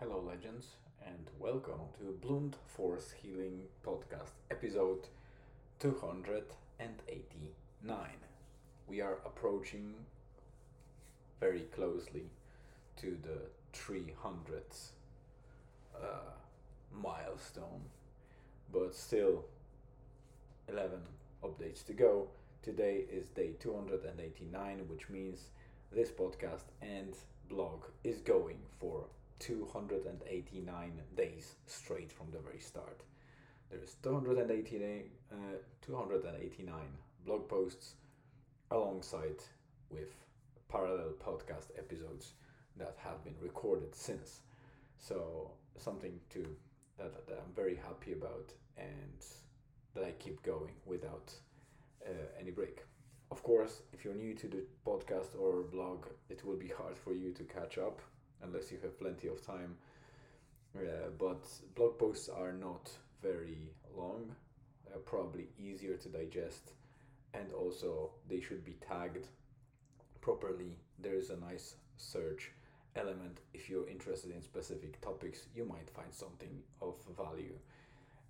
Hello, legends, and welcome to Blunt Force Healing Podcast, episode 289. We are approaching very closely to the 300th uh, milestone, but still 11 updates to go. Today is day 289, which means this podcast and blog is going for 289 days straight from the very start. There's 289, uh, 289 blog posts alongside with parallel podcast episodes that have been recorded since. So something to that, that I'm very happy about and that I keep going without uh, any break. Of course, if you're new to the podcast or blog, it will be hard for you to catch up unless you have plenty of time. Uh, but blog posts are not very long, uh, probably easier to digest, and also they should be tagged properly. There is a nice search element. If you're interested in specific topics, you might find something of value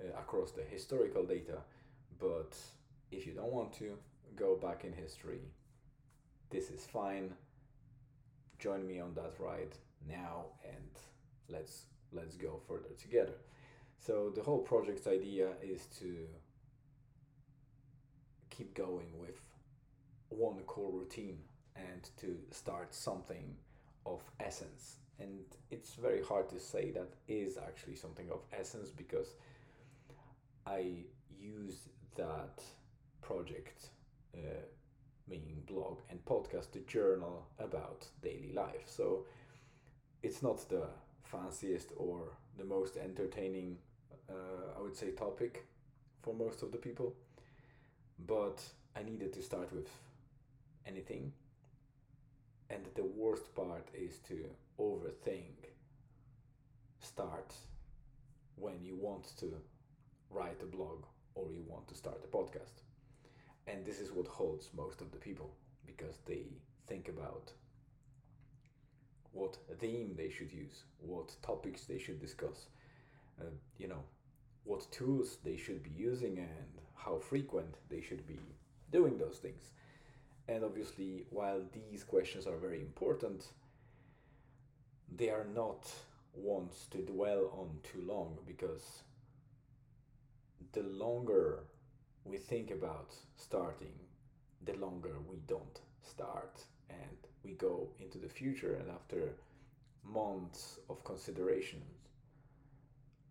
uh, across the historical data. But if you don't want to go back in history, this is fine. Join me on that ride now and let's let's go further together. So the whole project's idea is to keep going with one core routine and to start something of essence. And it's very hard to say that is actually something of essence because I use that project, uh, meaning blog and podcast, to journal about daily life. So it's not the fanciest or the most entertaining, uh, I would say, topic for most of the people. But I needed to start with anything. And the worst part is to overthink start when you want to write a blog or you want to start a podcast. And this is what holds most of the people because they think about what theme they should use, what topics they should discuss, uh, you know, what tools they should be using, and how frequent they should be doing those things. And obviously, while these questions are very important, they are not ones to dwell on too long because the longer we think about starting, the longer we don't start and we go into the future and after months of considerations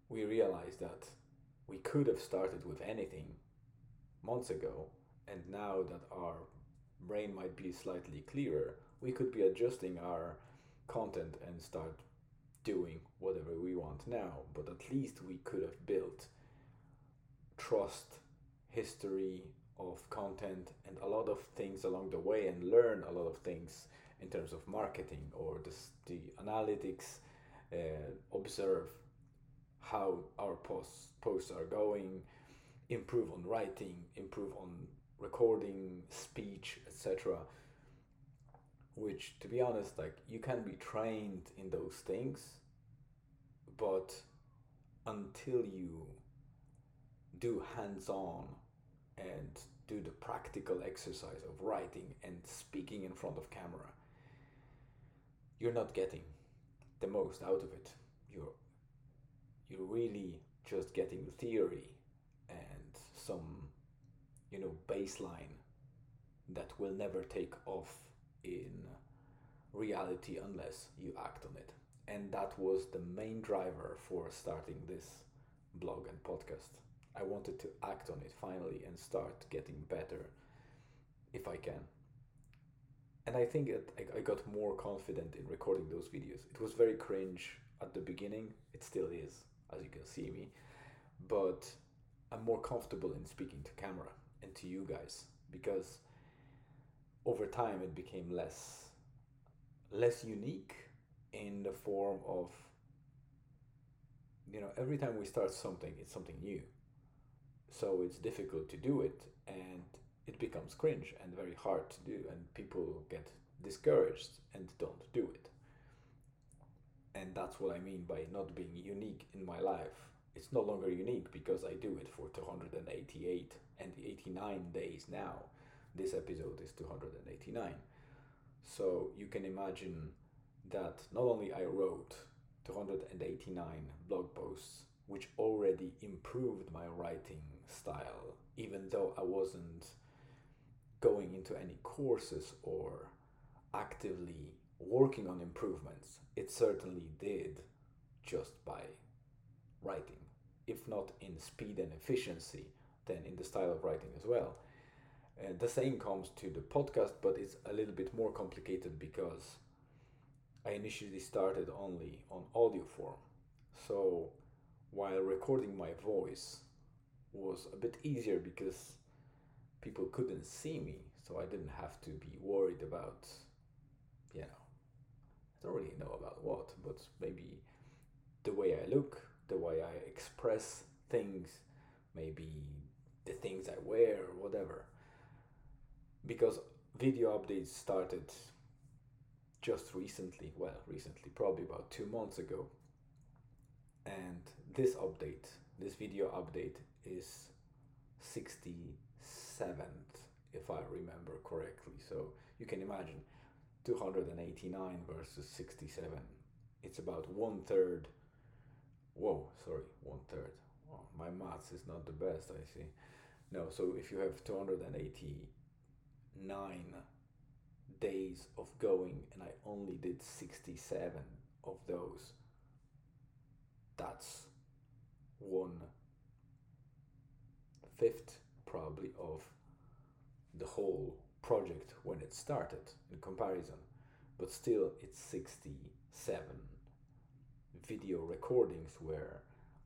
we realize that we could have started with anything months ago and now that our brain might be slightly clearer we could be adjusting our content and start doing whatever we want now. But at least we could have built trust history of content and a lot of things along the way and learn a lot of things in terms of marketing or the, the analytics uh, observe how our posts posts are going improve on writing improve on recording speech etc which to be honest like you can be trained in those things but until you do hands on and do the practical exercise of writing and speaking in front of camera, you're not getting the most out of it. You're you're really just getting the theory and some you know baseline that will never take off in reality unless you act on it. And that was the main driver for starting this blog and podcast. I wanted to act on it finally and start getting better if I can. And I think that I, I got more confident in recording those videos. It was very cringe at the beginning, it still is, as you can see me, but I'm more comfortable in speaking to camera and to you guys because over time it became less less unique in the form of you know every time we start something it's something new. So it's difficult to do it and it becomes cringe and very hard to do and people get discouraged and don't do it And that's what I mean by not being unique in my life. It's no longer unique because I do it for 288 and 89 days now. This episode is 289. So you can imagine that not only I wrote 289 blog posts, which already improved my writing style, even though I wasn't going into any courses or actively working on improvements. It certainly did just by writing, if not in speed and efficiency, then in the style of writing as well. And the same comes to the podcast, but it's a little bit more complicated because I initially started only on audio form. So while recording my voice was a bit easier because people couldn't see me, so I didn't have to be worried about, you know, I don't really know about what, but maybe the way I look, the way I express things, maybe the things I wear, or whatever. Because video updates started just recently well recently probably about two months ago. And this update this video update is 67th if i remember correctly. So you can imagine 289 versus 67 it's about one third whoa sorry one third oh, my maths is not the best i see. No so if you have 289 days of going and I only did 67 of those. That's one fifth probably of the whole project when it started in comparison. But still, it's 67 video recordings where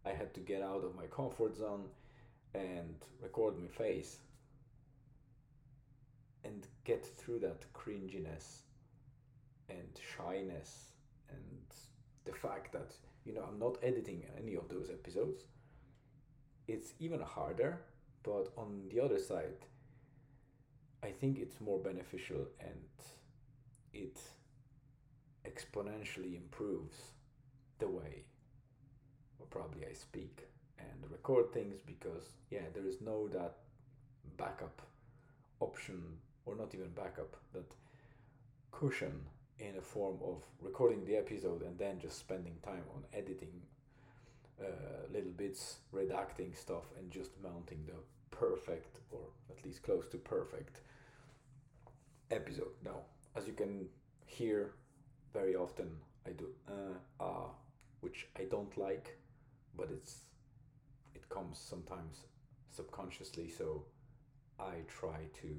I had to get out of my comfort zone and record my face and get through that cringiness and shyness and the fact that you know I'm not editing any of those episodes it's even harder but on the other side I think it's more beneficial and it exponentially improves the way or probably I speak and record things because yeah there is no that backup option or not even backup, that cushion in a form of recording the episode and then just spending time on editing uh, little bits, redacting stuff, and just mounting the perfect or at least close to perfect episode. Now, as you can hear very often, I do uh, ah, which I don't like, but it's it comes sometimes subconsciously, so I try to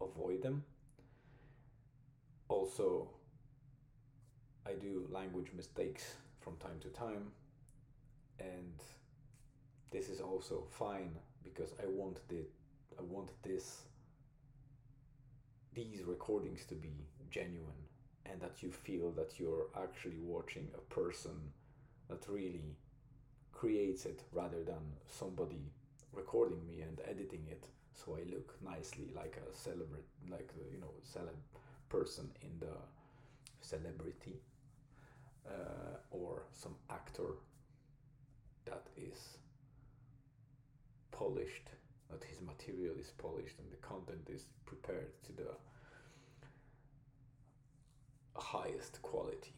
avoid them. Also, I do language mistakes from time to time, and this is also fine because I want the I want this these recordings to be genuine and that you feel that you're actually watching a person that really creates it rather than somebody recording me and editing it. So I look nicely like a celebrity, like you know, celeb person in the celebrity uh, or some actor that is polished, that his material is polished and the content is prepared to the highest quality.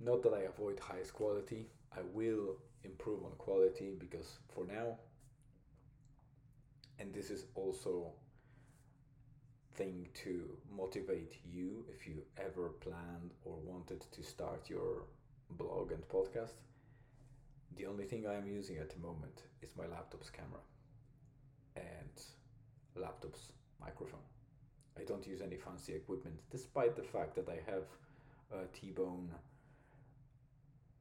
Not that I avoid highest quality, I will improve on quality because for now and this is also thing to motivate you if you ever planned or wanted to start your blog and podcast the only thing i am using at the moment is my laptop's camera and laptop's microphone. I don't use any fancy equipment despite the fact that i have a t-bone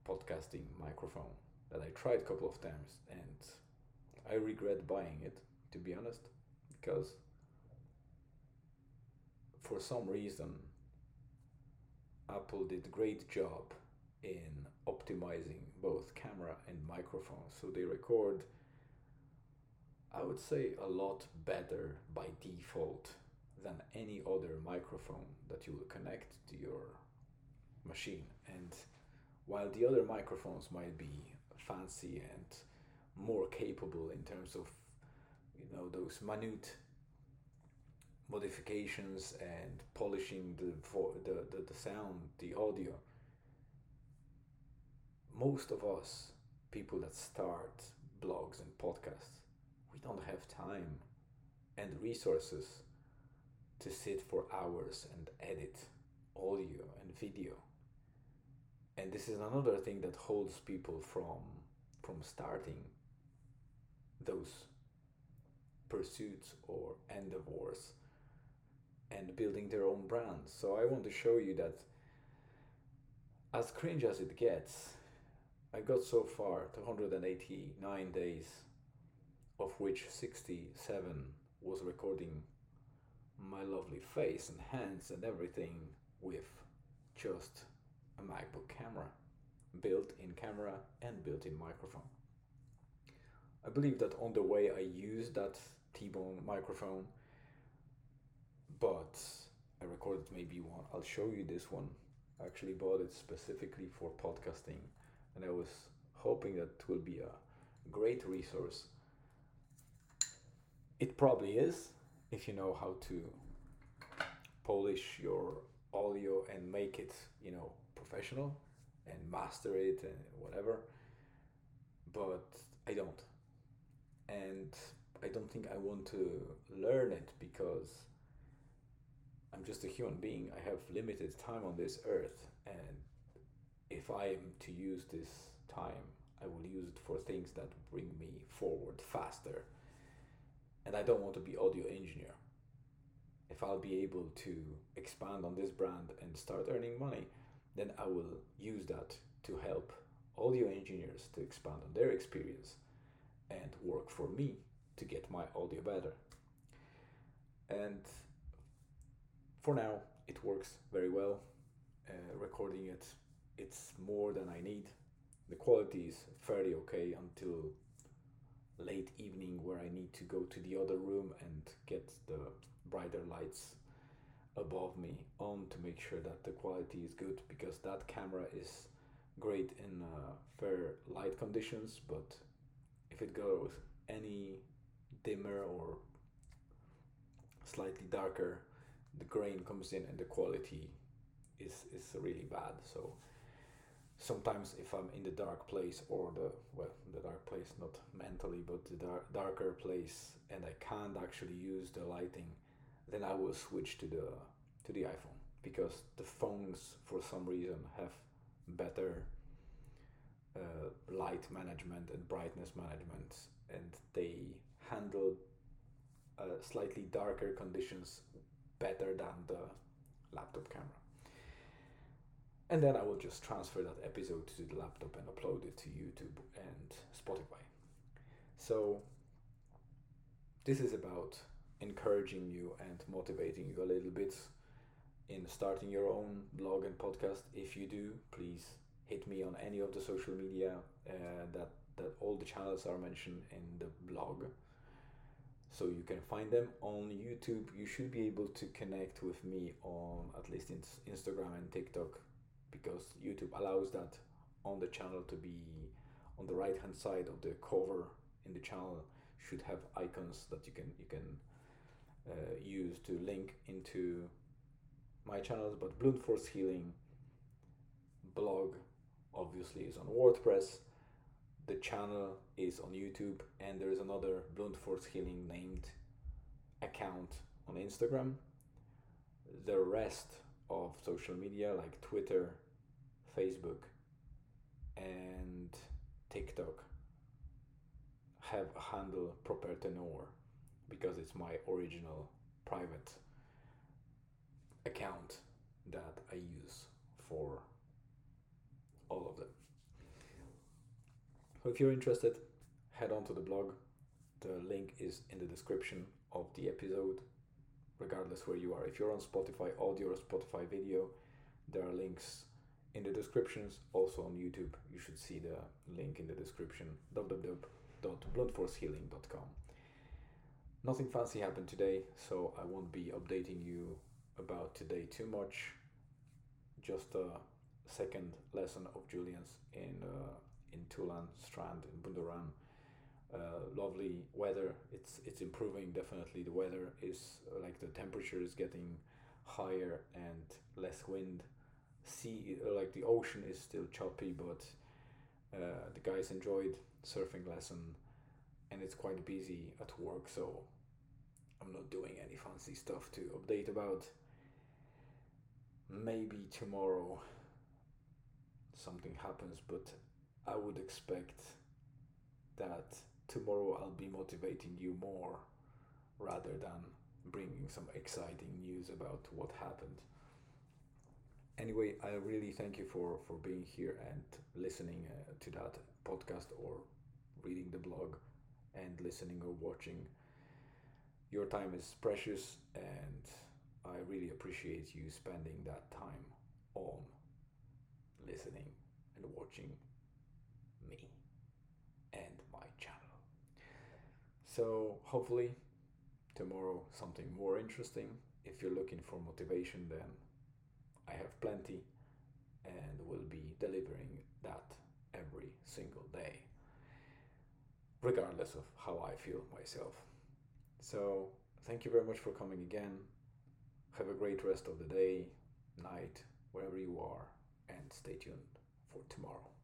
podcasting microphone that i tried a couple of times and i regret buying it to be honest, because for some reason Apple did a great job in optimizing both camera and microphone so they record I would say a lot better by default than any other microphone that you will connect to your machine and while the other microphones might be fancy and more capable in terms of you know those minute modifications and polishing the, the, the, the sound, the audio. Most of us, people that start blogs and podcasts, we don't have time and resources to sit for hours and edit audio and video. And this is another thing that holds people from from starting those pursuits or endeavors and building their own brands. So I want to show you that as cringe as it gets, I got so far 289 days, of which 67 was recording my lovely face and hands and everything with just a MacBook camera, built in camera and built in microphone. I believe that on the way I used that T-Bone microphone, but I recorded maybe one. I'll show you this one. I actually bought it specifically for podcasting, and I was hoping that it will be a great resource. It probably is if you know how to polish your audio and make it, you know, professional and master it and whatever. But I don't and I don't think I want to learn it because I'm just a human being. I have limited time on this earth, and if I am to use this time, I will use it for things that bring me forward faster. And I don't want to be audio engineer. If I'll be able to expand on this brand and start earning money, then I will use that to help audio engineers to expand on their experience and work for me to get my audio better. And for now, it works very well. Uh, recording it, it's more than I need. The quality is fairly okay until late evening, where I need to go to the other room and get the brighter lights above me on to make sure that the quality is good because that camera is great in uh, fair light conditions, but if it goes any dimmer or slightly darker, the grain comes in and the quality is is really bad. So sometimes if I'm in the dark place or the well the dark place not mentally but the dar- darker place and I can't actually use the lighting, then I will switch to the to the iPhone because the phones for some reason have better uh, light management and brightness management, and they handle uh, slightly darker conditions better than the laptop camera. And then I will just transfer that episode to the laptop and upload it to YouTube and Spotify. So, this is about encouraging you and motivating you a little bit in starting your own blog and podcast. If you do, please hit me on any of the social media uh, that that all the channels are mentioned in the blog so you can find them on youtube you should be able to connect with me on at least in instagram and tiktok because youtube allows that on the channel to be on the right hand side of the cover in the channel should have icons that you can you can uh, use to link into my channels but blunt force healing blog obviously is on WordPress. The channel is on YouTube, and there is another Blunt Force Healing named account on Instagram. The rest of social media, like Twitter, Facebook, and TikTok, have a handle proper tenor because it's my original private account that I use for all of them. So if you're interested, head on to the blog. The link is in the description of the episode, regardless where you are. If you're on Spotify audio or Spotify video, there are links in the descriptions. Also on YouTube, you should see the link in the description www.bluntforcehealing.com. Nothing fancy happened today, so I won't be updating you about today too much. Just a second lesson of Julian's in uh, in Tullan Strand in Bundoran. Uh, lovely weather. It's it's improving definitely. The weather is like the temperature is getting higher and less wind. Sea like the ocean is still choppy, but uh, the guys enjoyed surfing lesson, and it's quite busy at work. So I'm not doing any fancy stuff to update about. Maybe tomorrow something happens, but I would expect that tomorrow I'll be motivating you more rather than bringing some exciting news about what happened. Anyway, I really thank you for, for being here and listening uh, to that podcast or reading the blog and listening or watching. Your time is precious and I really appreciate you spending that time on listening and watching me and my channel. So, hopefully, tomorrow something more interesting. If you're looking for motivation, then I have plenty and will be delivering that every single day, regardless of how I feel myself. So, thank you very much for coming again. Have a great rest of the day, night, wherever you are, and stay tuned for tomorrow.